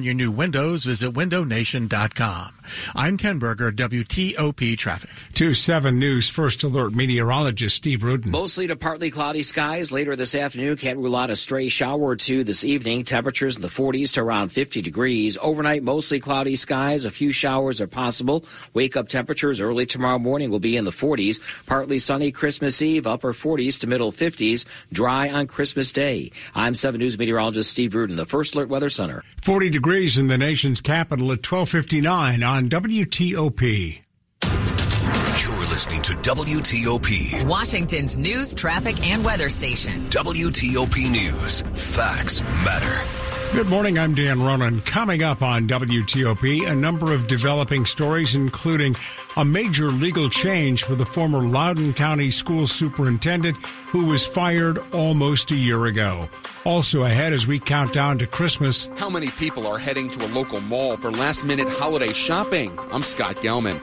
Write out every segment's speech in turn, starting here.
Your new windows, visit windownation.com. I'm Ken Berger, WTOP Traffic. 2 7 News First Alert meteorologist Steve Rudin. Mostly to partly cloudy skies later this afternoon. Can't rule out a stray shower or two this evening. Temperatures in the 40s to around 50 degrees. Overnight, mostly cloudy skies. A few showers are possible. Wake up temperatures early tomorrow morning will be in the 40s. Partly sunny Christmas Eve, upper 40s to middle 50s. Dry on Christmas Day. I'm 7 News meteorologist Steve Rudin, the First Alert Weather Center. 40 degrees in the nation's capital at 1259 on WTOP. You're listening to WTOP. Washington's news, traffic, and weather station. WTOP News. Facts matter. Good morning. I'm Dan Ronan. Coming up on WTOP, a number of developing stories, including a major legal change for the former Loudoun County school superintendent who was fired almost a year ago. Also ahead as we count down to Christmas. How many people are heading to a local mall for last minute holiday shopping? I'm Scott Gelman.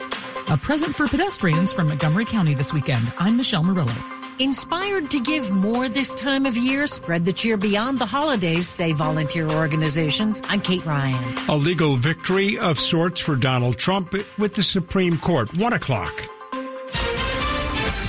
A present for pedestrians from Montgomery County this weekend. I'm Michelle Murillo. Inspired to give more this time of year, spread the cheer beyond the holidays, say volunteer organizations. I'm Kate Ryan. A legal victory of sorts for Donald Trump with the Supreme Court. One o'clock.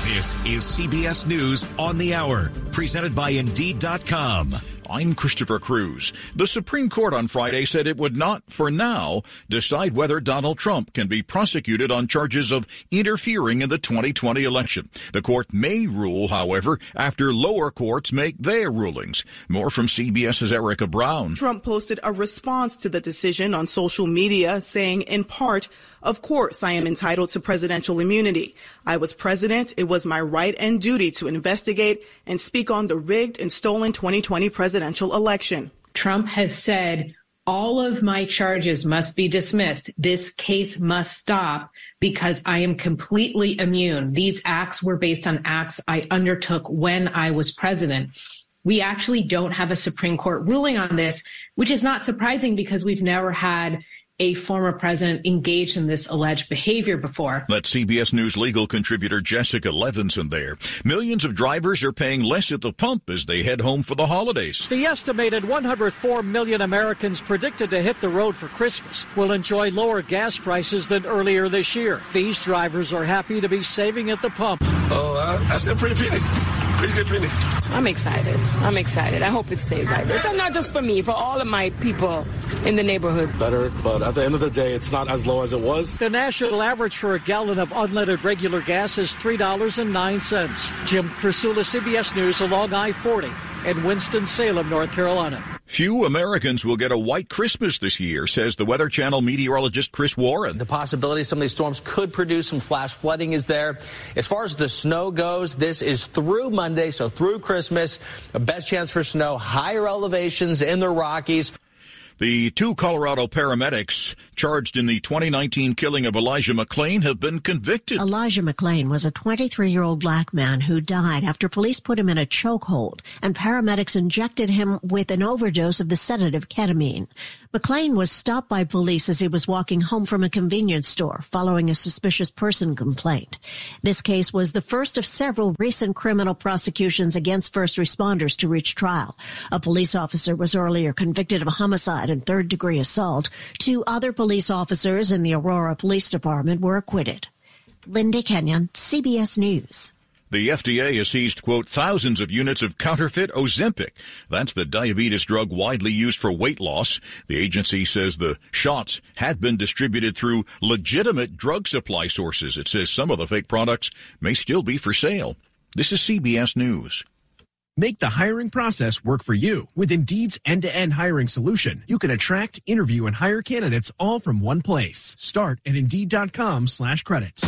This is CBS News on the Hour, presented by Indeed.com. I'm Christopher Cruz. The Supreme Court on Friday said it would not, for now, decide whether Donald Trump can be prosecuted on charges of interfering in the 2020 election. The court may rule, however, after lower courts make their rulings. More from CBS's Erica Brown. Trump posted a response to the decision on social media saying, in part, of course, I am entitled to presidential immunity. I was president. It was my right and duty to investigate and speak on the rigged and stolen 2020 presidential election. Trump has said all of my charges must be dismissed. This case must stop because I am completely immune. These acts were based on acts I undertook when I was president. We actually don't have a Supreme Court ruling on this, which is not surprising because we've never had a former president engaged in this alleged behavior before. Let CBS News legal contributor Jessica Levinson there. Millions of drivers are paying less at the pump as they head home for the holidays. The estimated 104 million Americans predicted to hit the road for Christmas will enjoy lower gas prices than earlier this year. These drivers are happy to be saving at the pump. Oh, I, I said pretty penny. Pretty good penny. I'm excited. I'm excited. I hope it stays like this. And not just for me, for all of my people in the neighborhood. Better, but at the end of the day, it's not as low as it was. The national average for a gallon of unleaded regular gas is $3.09. Jim Krasula, CBS News along I-40 in Winston-Salem, North Carolina. Few Americans will get a white Christmas this year, says the Weather Channel meteorologist Chris Warren. The possibility some of these storms could produce some flash flooding is there. As far as the snow goes, this is through Monday, so through Christmas. Best chance for snow, higher elevations in the Rockies. The two Colorado paramedics charged in the 2019 killing of Elijah McClain have been convicted. Elijah McClain was a 23 year old black man who died after police put him in a chokehold and paramedics injected him with an overdose of the sedative ketamine. McClain was stopped by police as he was walking home from a convenience store following a suspicious person complaint. This case was the first of several recent criminal prosecutions against first responders to reach trial. A police officer was earlier convicted of a homicide and third degree assault. Two other police officers in the Aurora Police Department were acquitted. Linda Kenyon, CBS News. The FDA has seized, quote, thousands of units of counterfeit Ozempic. That's the diabetes drug widely used for weight loss. The agency says the shots had been distributed through legitimate drug supply sources. It says some of the fake products may still be for sale. This is CBS News. Make the hiring process work for you. With Indeed's end-to-end hiring solution, you can attract, interview, and hire candidates all from one place. Start at Indeed.com slash credits.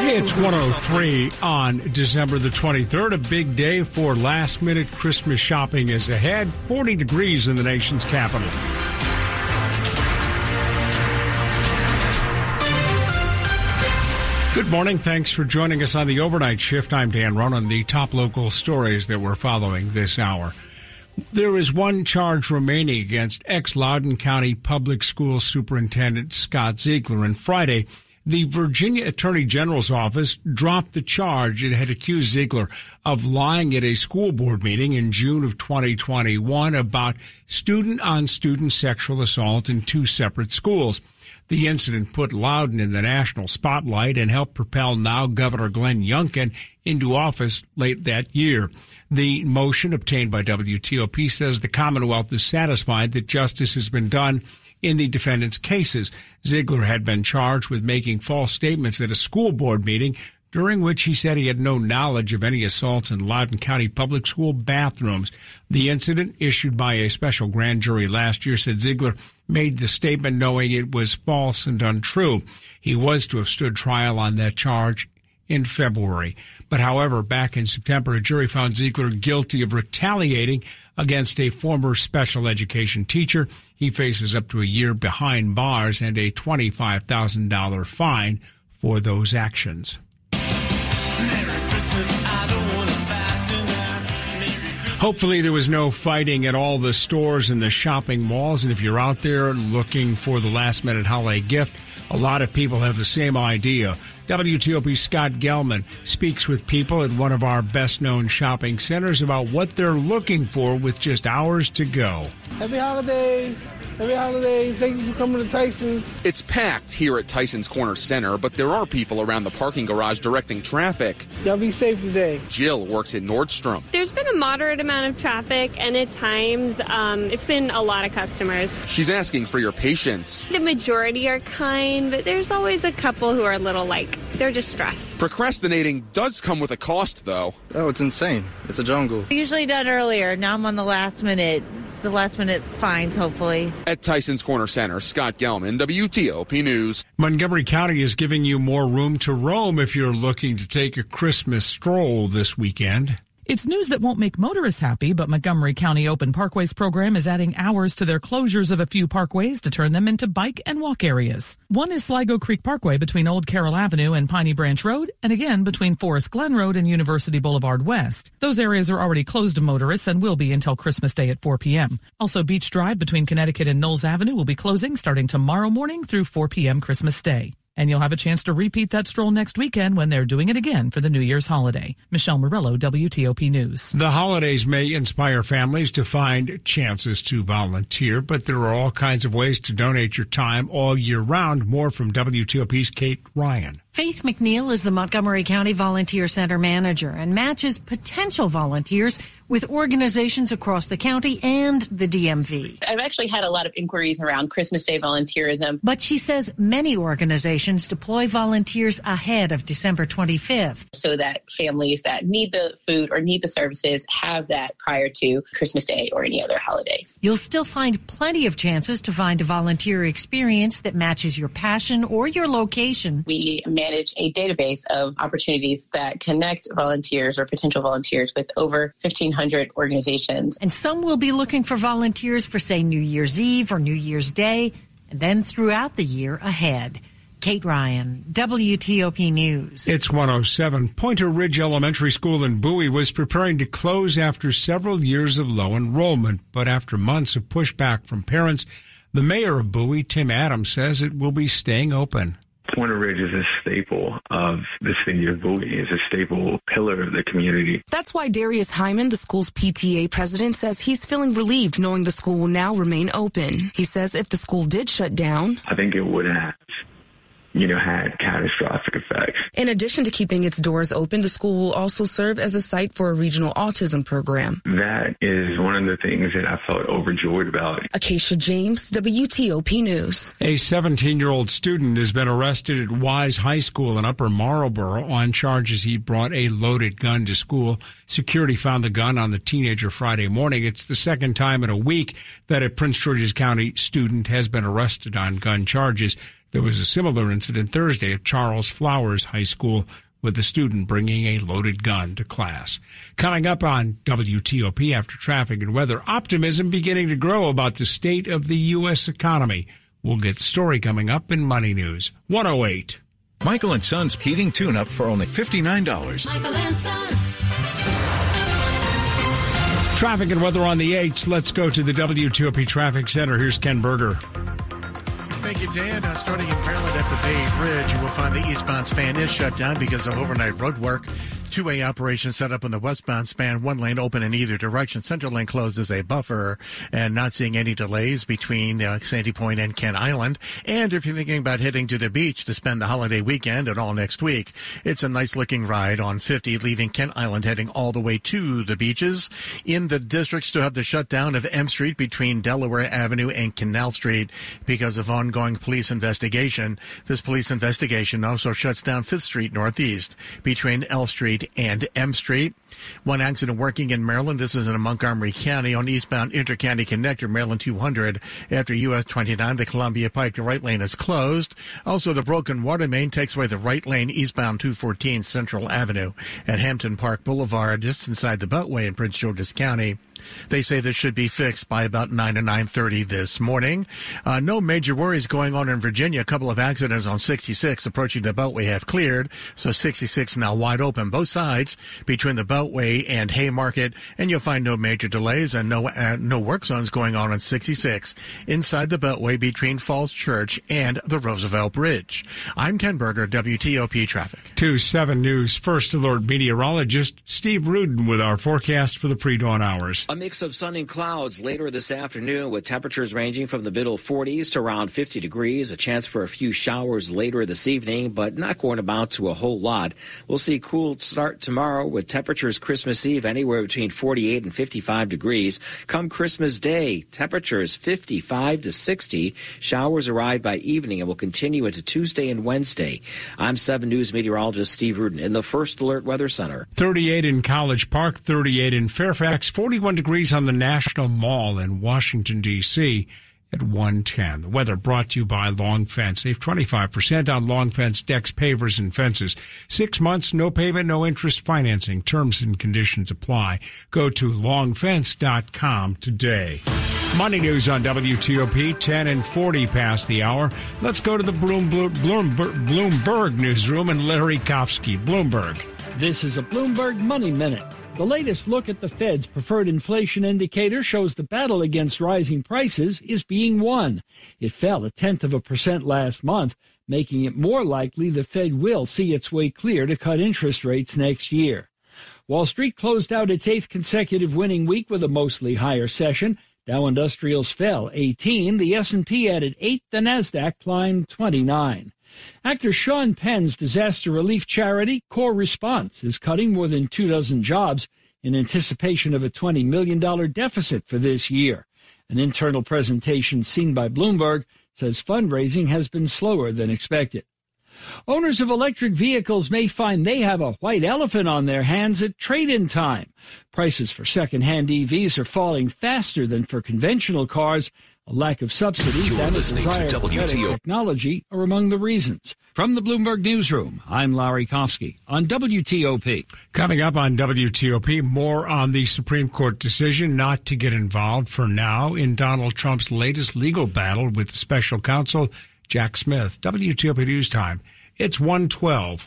It's 103 on December the 23rd. A big day for last minute Christmas shopping is ahead. 40 degrees in the nation's capital. Good morning. Thanks for joining us on the overnight shift. I'm Dan Ronan. The top local stories that we're following this hour. There is one charge remaining against ex Loudoun County Public School Superintendent Scott Ziegler. And Friday, The Virginia Attorney General's office dropped the charge it had accused Ziegler of lying at a school board meeting in June of 2021 about student on student sexual assault in two separate schools. The incident put Loudoun in the national spotlight and helped propel now Governor Glenn Youngkin into office late that year. The motion obtained by WTOP says the Commonwealth is satisfied that justice has been done in the defendant's cases. Ziegler had been charged with making false statements at a school board meeting during which he said he had no knowledge of any assaults in Loudoun County public school bathrooms. The incident issued by a special grand jury last year said Ziegler made the statement knowing it was false and untrue. He was to have stood trial on that charge in February. But however, back in September, a jury found Ziegler guilty of retaliating against a former special education teacher. He faces up to a year behind bars and a $25,000 fine for those actions. Hopefully, there was no fighting at all the stores and the shopping malls. And if you're out there looking for the last minute holiday gift, a lot of people have the same idea. WTOP Scott Gelman speaks with people at one of our best known shopping centers about what they're looking for with just hours to go. Happy holidays! Happy holidays. Thank you for coming to Tyson's. It's packed here at Tyson's Corner Center, but there are people around the parking garage directing traffic. Y'all be safe today. Jill works at Nordstrom. There's been a moderate amount of traffic, and at times um, it's been a lot of customers. She's asking for your patience. The majority are kind, but there's always a couple who are a little like, they're just stressed. Procrastinating does come with a cost, though. Oh, it's insane. It's a jungle. Usually done earlier. Now I'm on the last minute the last minute fines, hopefully. At Tyson's Corner Center, Scott Gelman, WTOP News. Montgomery County is giving you more room to roam if you're looking to take a Christmas stroll this weekend. It's news that won't make motorists happy, but Montgomery County Open Parkways program is adding hours to their closures of a few parkways to turn them into bike and walk areas. One is Sligo Creek Parkway between Old Carroll Avenue and Piney Branch Road, and again between Forest Glen Road and University Boulevard West. Those areas are already closed to motorists and will be until Christmas Day at 4 p.m. Also, Beach Drive between Connecticut and Knowles Avenue will be closing starting tomorrow morning through 4 p.m. Christmas Day and you'll have a chance to repeat that stroll next weekend when they're doing it again for the New Year's holiday. Michelle Murillo, WTOP News. The holidays may inspire families to find chances to volunteer, but there are all kinds of ways to donate your time all year round. More from WTOP's Kate Ryan. Faith McNeil is the Montgomery County Volunteer Center manager and matches potential volunteers with organizations across the county and the DMV. I've actually had a lot of inquiries around Christmas Day volunteerism. But she says many organizations deploy volunteers ahead of December 25th. So that families that need the food or need the services have that prior to Christmas Day or any other holidays. You'll still find plenty of chances to find a volunteer experience that matches your passion or your location. We manage manage a database of opportunities that connect volunteers or potential volunteers with over 1,500 organizations. And some will be looking for volunteers for, say, New Year's Eve or New Year's Day, and then throughout the year ahead. Kate Ryan, WTOP News. It's 107. Pointer Ridge Elementary School in Bowie was preparing to close after several years of low enrollment, but after months of pushback from parents, the mayor of Bowie, Tim Adams, says it will be staying open. Pointer Ridge is a staple of the city of Bowie. It's a staple pillar of the community. That's why Darius Hyman, the school's PTA president, says he's feeling relieved knowing the school will now remain open. He says if the school did shut down, I think it would have you know, had catastrophic effects. In addition to keeping its doors open, the school will also serve as a site for a regional autism program. That is one of the things that I felt overjoyed about. Acacia James, WTOP News. A 17 year old student has been arrested at Wise High School in Upper Marlboro on charges he brought a loaded gun to school. Security found the gun on the teenager Friday morning. It's the second time in a week that a Prince George's County student has been arrested on gun charges. There was a similar incident Thursday at Charles Flowers High School with a student bringing a loaded gun to class. Coming up on WTOP after traffic and weather, optimism beginning to grow about the state of the U.S. economy. We'll get the story coming up in Money News. 108. Michael and Son's heating tune up for only $59. Michael and Son. Traffic and weather on the 8s. Let's go to the WTOP Traffic Center. Here's Ken Berger. Thank you, Dan. Uh, starting in Maryland at the Bay Bridge, you will find the eastbound span is shut down because of overnight road work. Two-way operation set up on the westbound span, one lane open in either direction. Center lane closed as a buffer, and not seeing any delays between uh, Sandy Point and Kent Island. And if you're thinking about heading to the beach to spend the holiday weekend and all next week, it's a nice-looking ride on 50, leaving Kent Island heading all the way to the beaches. In the districts to have the shutdown of M Street between Delaware Avenue and Canal Street because of ongoing police investigation. This police investigation also shuts down Fifth Street Northeast between L Street and M Street. One accident working in Maryland. This is in Montgomery County on eastbound Intercounty Connector, Maryland 200. After US 29, the Columbia Pike right lane is closed. Also, the broken water main takes away the right lane eastbound 214 Central Avenue at Hampton Park Boulevard, just inside the Beltway in Prince George's County. They say this should be fixed by about 9 to 9.30 this morning. Uh, no major worries going on in Virginia. A couple of accidents on 66 approaching the Beltway have cleared. So 66 now wide open, both sides between the Beltway and Haymarket. And you'll find no major delays and no, uh, no work zones going on on 66 inside the Beltway between Falls Church and the Roosevelt Bridge. I'm Ken Berger, WTOP Traffic. 2 7 News First Alert meteorologist Steve Rudin with our forecast for the pre-dawn hours. A mix of sun and clouds later this afternoon with temperatures ranging from the middle 40s to around 50 degrees. A chance for a few showers later this evening, but not going to amount to a whole lot. We'll see cool start tomorrow with temperatures Christmas Eve anywhere between 48 and 55 degrees. Come Christmas Day, temperatures 55 to 60. Showers arrive by evening and will continue into Tuesday and Wednesday. I'm 7 News meteorologist Steve Rudin in the First Alert Weather Center. 38 in College Park, 38 in Fairfax, 41 degrees on the National Mall in Washington, D.C. at 110. The weather brought to you by Long Fence. Save 25% on Long Fence decks, pavers, and fences. Six months, no payment, no interest financing. Terms and conditions apply. Go to longfence.com today. Money news on WTOP, 10 and 40 past the hour. Let's go to the Bloomberg, newsroom and Larry Kofsky. Bloomberg. This is a Bloomberg Money Minute. The latest look at the Fed's preferred inflation indicator shows the battle against rising prices is being won. It fell a tenth of a percent last month, making it more likely the Fed will see its way clear to cut interest rates next year. Wall Street closed out its eighth consecutive winning week with a mostly higher session. Dow Industrials fell 18, the S&P added 8, the Nasdaq climbed 29. Actor Sean Penn's disaster relief charity, Core Response, is cutting more than two dozen jobs in anticipation of a $20 million deficit for this year. An internal presentation seen by Bloomberg says fundraising has been slower than expected. Owners of electric vehicles may find they have a white elephant on their hands at trade-in time. Prices for second-hand EVs are falling faster than for conventional cars. A lack of subsidies You're and a listening to desire for WTO. technology are among the reasons. From the Bloomberg Newsroom, I'm Larry Kofsky on WTOP. Coming up on WTOP, more on the Supreme Court decision not to get involved for now in Donald Trump's latest legal battle with special counsel Jack Smith. WTOP News Time. It's 112.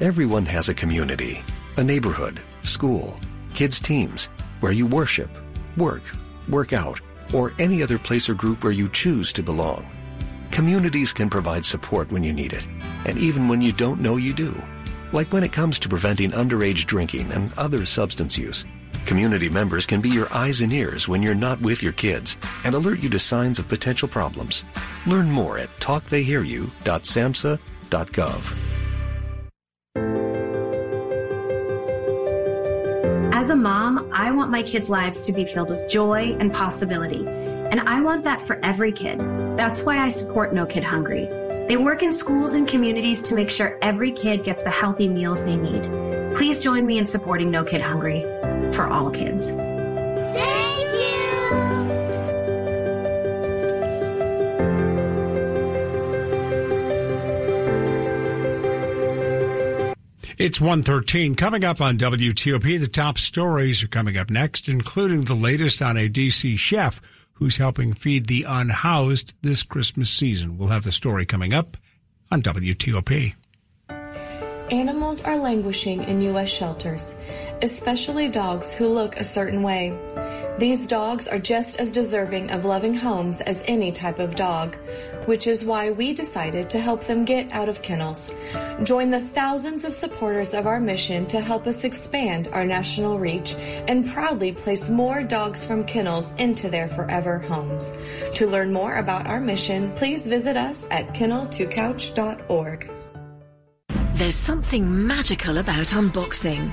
Everyone has a community, a neighborhood, school, kids' teams, where you worship, work, work out, or any other place or group where you choose to belong. Communities can provide support when you need it, and even when you don't know you do. Like when it comes to preventing underage drinking and other substance use. Community members can be your eyes and ears when you're not with your kids and alert you to signs of potential problems. Learn more at talktheyhearyou.samhsa.gov. a mom, I want my kids' lives to be filled with joy and possibility. And I want that for every kid. That's why I support No Kid Hungry. They work in schools and communities to make sure every kid gets the healthy meals they need. Please join me in supporting No Kid Hungry for all kids. It's 113. Coming up on WTOP, the top stories are coming up next, including the latest on a D.C. chef who's helping feed the unhoused this Christmas season. We'll have the story coming up on WTOP. Animals are languishing in U.S. shelters, especially dogs who look a certain way. These dogs are just as deserving of loving homes as any type of dog, which is why we decided to help them get out of kennels. Join the thousands of supporters of our mission to help us expand our national reach and proudly place more dogs from kennels into their forever homes. To learn more about our mission, please visit us at kennel2couch.org. There's something magical about unboxing.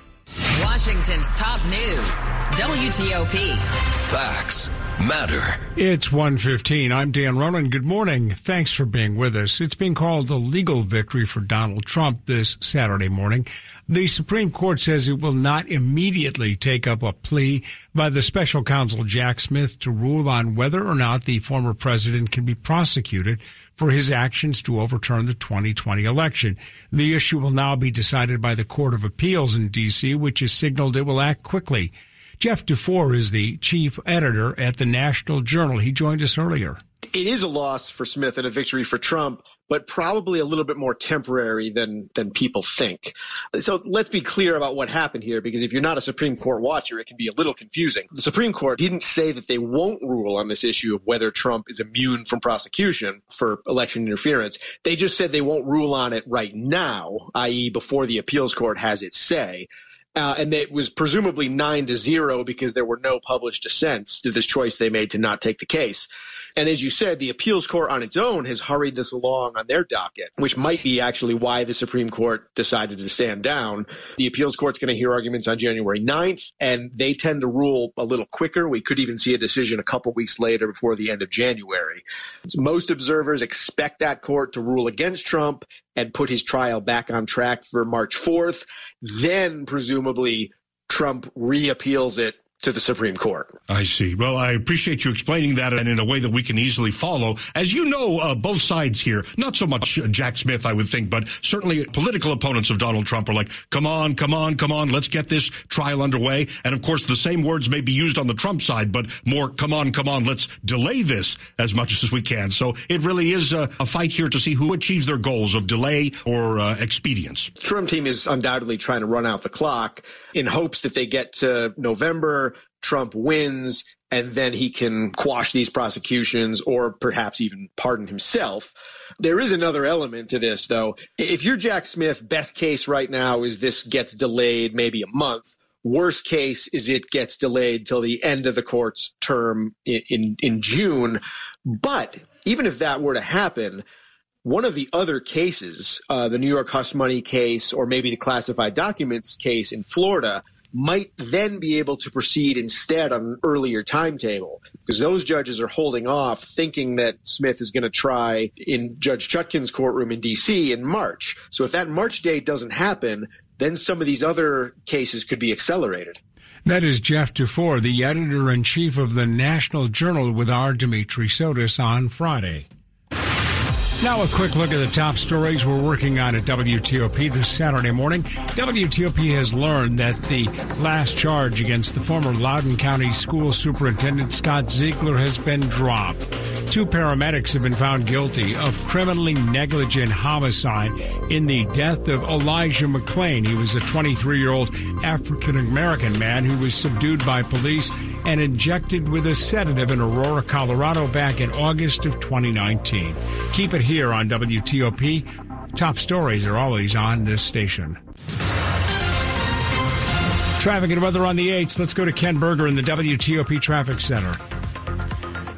Washington's top news. WTOP. Facts matter. It's 115. I'm Dan Ronan. Good morning. Thanks for being with us. It's being called a legal victory for Donald Trump this Saturday morning. The Supreme Court says it will not immediately take up a plea by the special counsel Jack Smith to rule on whether or not the former president can be prosecuted for his actions to overturn the 2020 election. The issue will now be decided by the Court of Appeals in D.C., which has signaled it will act quickly. Jeff Dufour is the chief editor at the National Journal. He joined us earlier. It is a loss for Smith and a victory for Trump but probably a little bit more temporary than than people think. So let's be clear about what happened here, because if you're not a Supreme Court watcher, it can be a little confusing. The Supreme Court didn't say that they won't rule on this issue of whether Trump is immune from prosecution for election interference. They just said they won't rule on it right now, i.e., before the appeals court has its say. Uh, and it was presumably nine to zero because there were no published dissents to this choice they made to not take the case. And as you said, the appeals court on its own has hurried this along on their docket, which might be actually why the Supreme Court decided to stand down. The appeals court's going to hear arguments on January 9th, and they tend to rule a little quicker. We could even see a decision a couple weeks later before the end of January. Most observers expect that court to rule against Trump and put his trial back on track for March 4th. Then presumably Trump reappeals it to the Supreme Court. I see. Well, I appreciate you explaining that and in a way that we can easily follow. As you know, uh, both sides here, not so much Jack Smith, I would think, but certainly political opponents of Donald Trump are like, come on, come on, come on, let's get this trial underway. And of course, the same words may be used on the Trump side, but more, come on, come on, let's delay this as much as we can. So it really is a, a fight here to see who achieves their goals of delay or uh, expedience. Trump team is undoubtedly trying to run out the clock in hopes that they get to November Trump wins and then he can quash these prosecutions or perhaps even pardon himself. There is another element to this, though. If you're Jack Smith, best case right now is this gets delayed maybe a month. Worst case is it gets delayed till the end of the court's term in, in, June. But even if that were to happen, one of the other cases, uh, the New York hush money case, or maybe the classified documents case in Florida, might then be able to proceed instead on an earlier timetable because those judges are holding off thinking that Smith is going to try in Judge Chutkan's courtroom in DC in March. So if that March date doesn't happen, then some of these other cases could be accelerated. That is Jeff Dufour, the editor in chief of the National Journal with our Dimitri Sotis on Friday. Now, a quick look at the top stories we're working on at WTOP this Saturday morning. WTOP has learned that the last charge against the former Loudoun County School Superintendent Scott Ziegler has been dropped. Two paramedics have been found guilty of criminally negligent homicide in the death of Elijah McClain. He was a 23 year old African American man who was subdued by police and injected with a sedative in Aurora, Colorado back in August of 2019. Keep it here on WTOP. Top stories are always on this station. Traffic and weather on the 8s. Let's go to Ken Berger in the WTOP Traffic Center.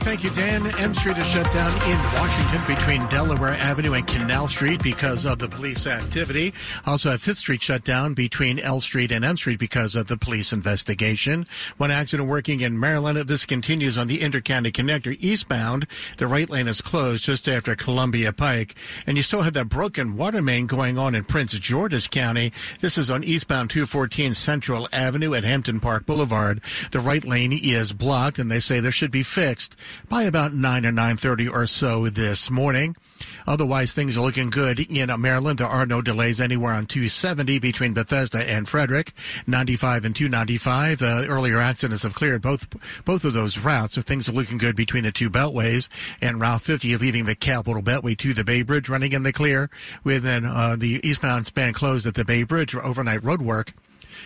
Thank you, Dan. M Street is shut down in Washington between Delaware Avenue and Canal Street because of the police activity. Also have Fifth Street shut down between L Street and M Street because of the police investigation. One accident working in Maryland. This continues on the Intercounty Connector eastbound. The right lane is closed just after Columbia Pike. And you still have that broken water main going on in Prince George's County. This is on eastbound 214 Central Avenue at Hampton Park Boulevard. The right lane is blocked and they say there should be fixed by about 9 or 9.30 or so this morning. Otherwise, things are looking good in Maryland. There are no delays anywhere on 270 between Bethesda and Frederick. 95 and 295. Uh, earlier accidents have cleared both both of those routes, so things are looking good between the two beltways. And Route 50 leaving the Capital Beltway to the Bay Bridge, running in the clear. With uh, the eastbound span closed at the Bay Bridge for overnight road work.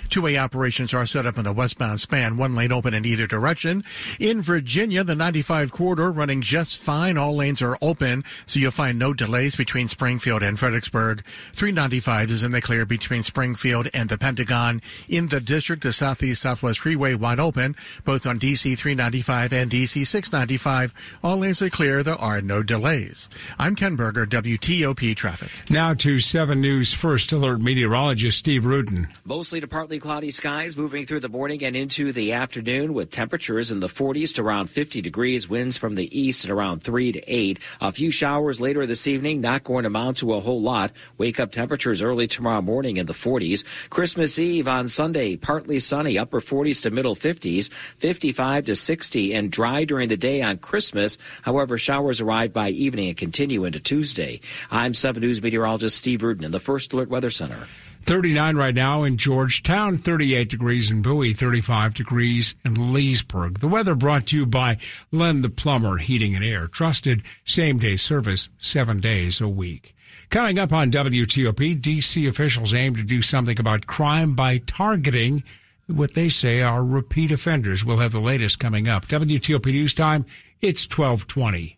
Two-way operations are set up in the westbound span, one lane open in either direction. In Virginia, the 95 corridor running just fine. All lanes are open, so you'll find no delays between Springfield and Fredericksburg. 395 is in the clear between Springfield and the Pentagon. In the district, the Southeast Southwest Freeway wide open, both on DC 395 and DC 695. All lanes are clear. There are no delays. I'm Ken Berger, WTOP Traffic. Now to 7 News First Alert meteorologist Steve Rudin. Mostly to partly cloudy skies moving through the morning and into the afternoon with temperatures in the 40s to around 50 degrees, winds from the east at around 3 to 8. A few showers later this evening, not going to amount to a whole lot. Wake up temperatures early tomorrow morning in the 40s. Christmas Eve on Sunday, partly sunny, upper 40s to middle 50s, 55 to 60, and dry during the day on Christmas. However, showers arrive by evening and continue into Tuesday. I'm 7 News meteorologist Steve Rudin in the First Alert Weather Center. 39 right now in Georgetown, 38 degrees in Bowie, 35 degrees in Leesburg. The weather brought to you by Len the Plumber Heating and Air. Trusted same day service seven days a week. Coming up on WTOP, DC officials aim to do something about crime by targeting what they say are repeat offenders. We'll have the latest coming up. WTOP News Time, it's 1220.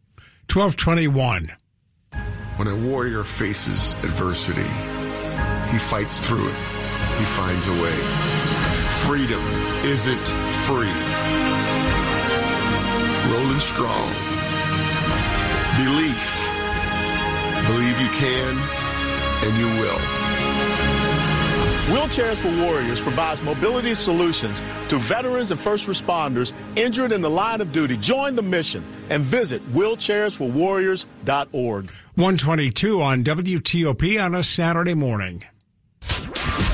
1221. When a warrior faces adversity, he fights through it. He finds a way. Freedom isn't free. Rolling strong. Belief. Believe you can and you will. Wheelchairs for Warriors provides mobility solutions to veterans and first responders injured in the line of duty. Join the mission and visit wheelchairsforwarriors.org. 122 on WTOP on a Saturday morning.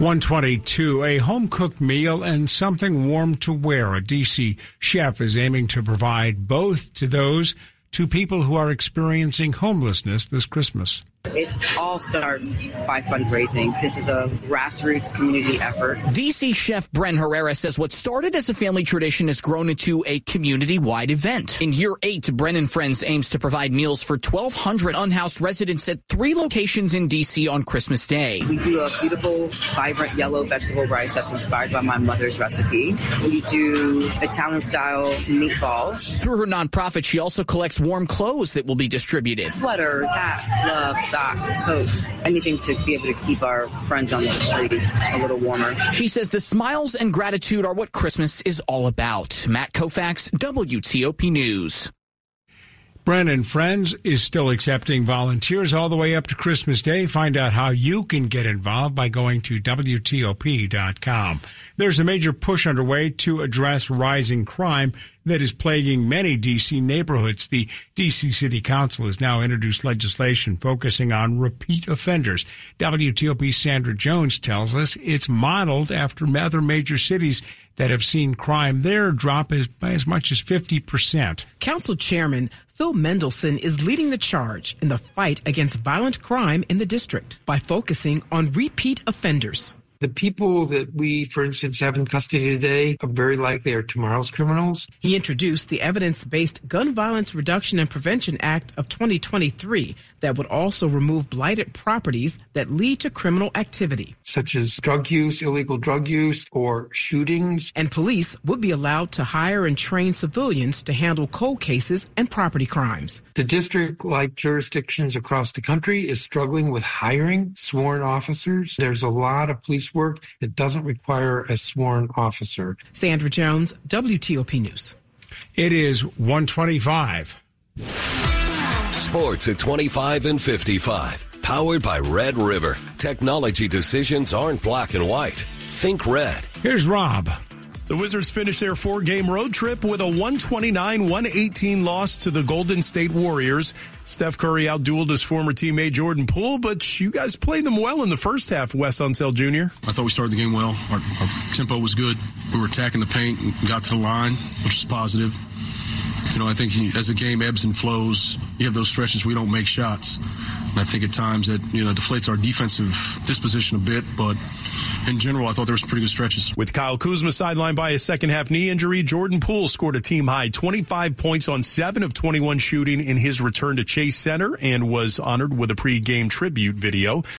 122, a home cooked meal and something warm to wear. A DC chef is aiming to provide both to those to people who are experiencing homelessness this Christmas. It all starts by fundraising. This is a grassroots community effort. DC chef Bren Herrera says what started as a family tradition has grown into a community-wide event. In year eight, Bren and Friends aims to provide meals for 1,200 unhoused residents at three locations in DC on Christmas Day. We do a beautiful, vibrant yellow vegetable rice that's inspired by my mother's recipe. We do Italian-style meatballs. Through her nonprofit, she also collects warm clothes that will be distributed. Sweaters, hats, gloves, socks, coats, anything to be able to keep our friends on the street a little warmer. She says the smiles and gratitude are what Christmas is all about. Matt Koufax, WTOP News. Bren and Friends is still accepting volunteers all the way up to Christmas Day. Find out how you can get involved by going to WTOP.com. There's a major push underway to address rising crime that is plaguing many D.C. neighborhoods. The D.C. City Council has now introduced legislation focusing on repeat offenders. WTOP's Sandra Jones tells us it's modeled after other major cities that have seen crime there drop as, by as much as 50%. Council Chairman Phil Mendelson is leading the charge in the fight against violent crime in the district by focusing on repeat offenders. The people that we, for instance, have in custody today are very likely are tomorrow's criminals. He introduced the evidence based Gun Violence Reduction and Prevention Act of 2023 that would also remove blighted properties that lead to criminal activity, such as drug use, illegal drug use, or shootings. And police would be allowed to hire and train civilians to handle cold cases and property crimes. The district, like jurisdictions across the country, is struggling with hiring sworn officers. There's a lot of police work that doesn't require a sworn officer. Sandra Jones, WTOP News. It is 125. Sports at 25 and 55. Powered by Red River. Technology decisions aren't black and white. Think red. Here's Rob. The Wizards finished their four game road trip with a 129 118 loss to the Golden State Warriors. Steph Curry outdueled his former teammate Jordan Poole, but you guys played them well in the first half, Wes Unseld Jr. I thought we started the game well. Our, our tempo was good. We were attacking the paint and got to the line, which was positive. You know, I think he, as the game ebbs and flows, you have those stretches we don't make shots. And I think at times that, you know, deflates our defensive disposition a bit, but in general, I thought there was pretty good stretches. With Kyle Kuzma sidelined by a second half knee injury, Jordan Poole scored a team high 25 points on 7 of 21 shooting in his return to Chase Center and was honored with a pre-game tribute video.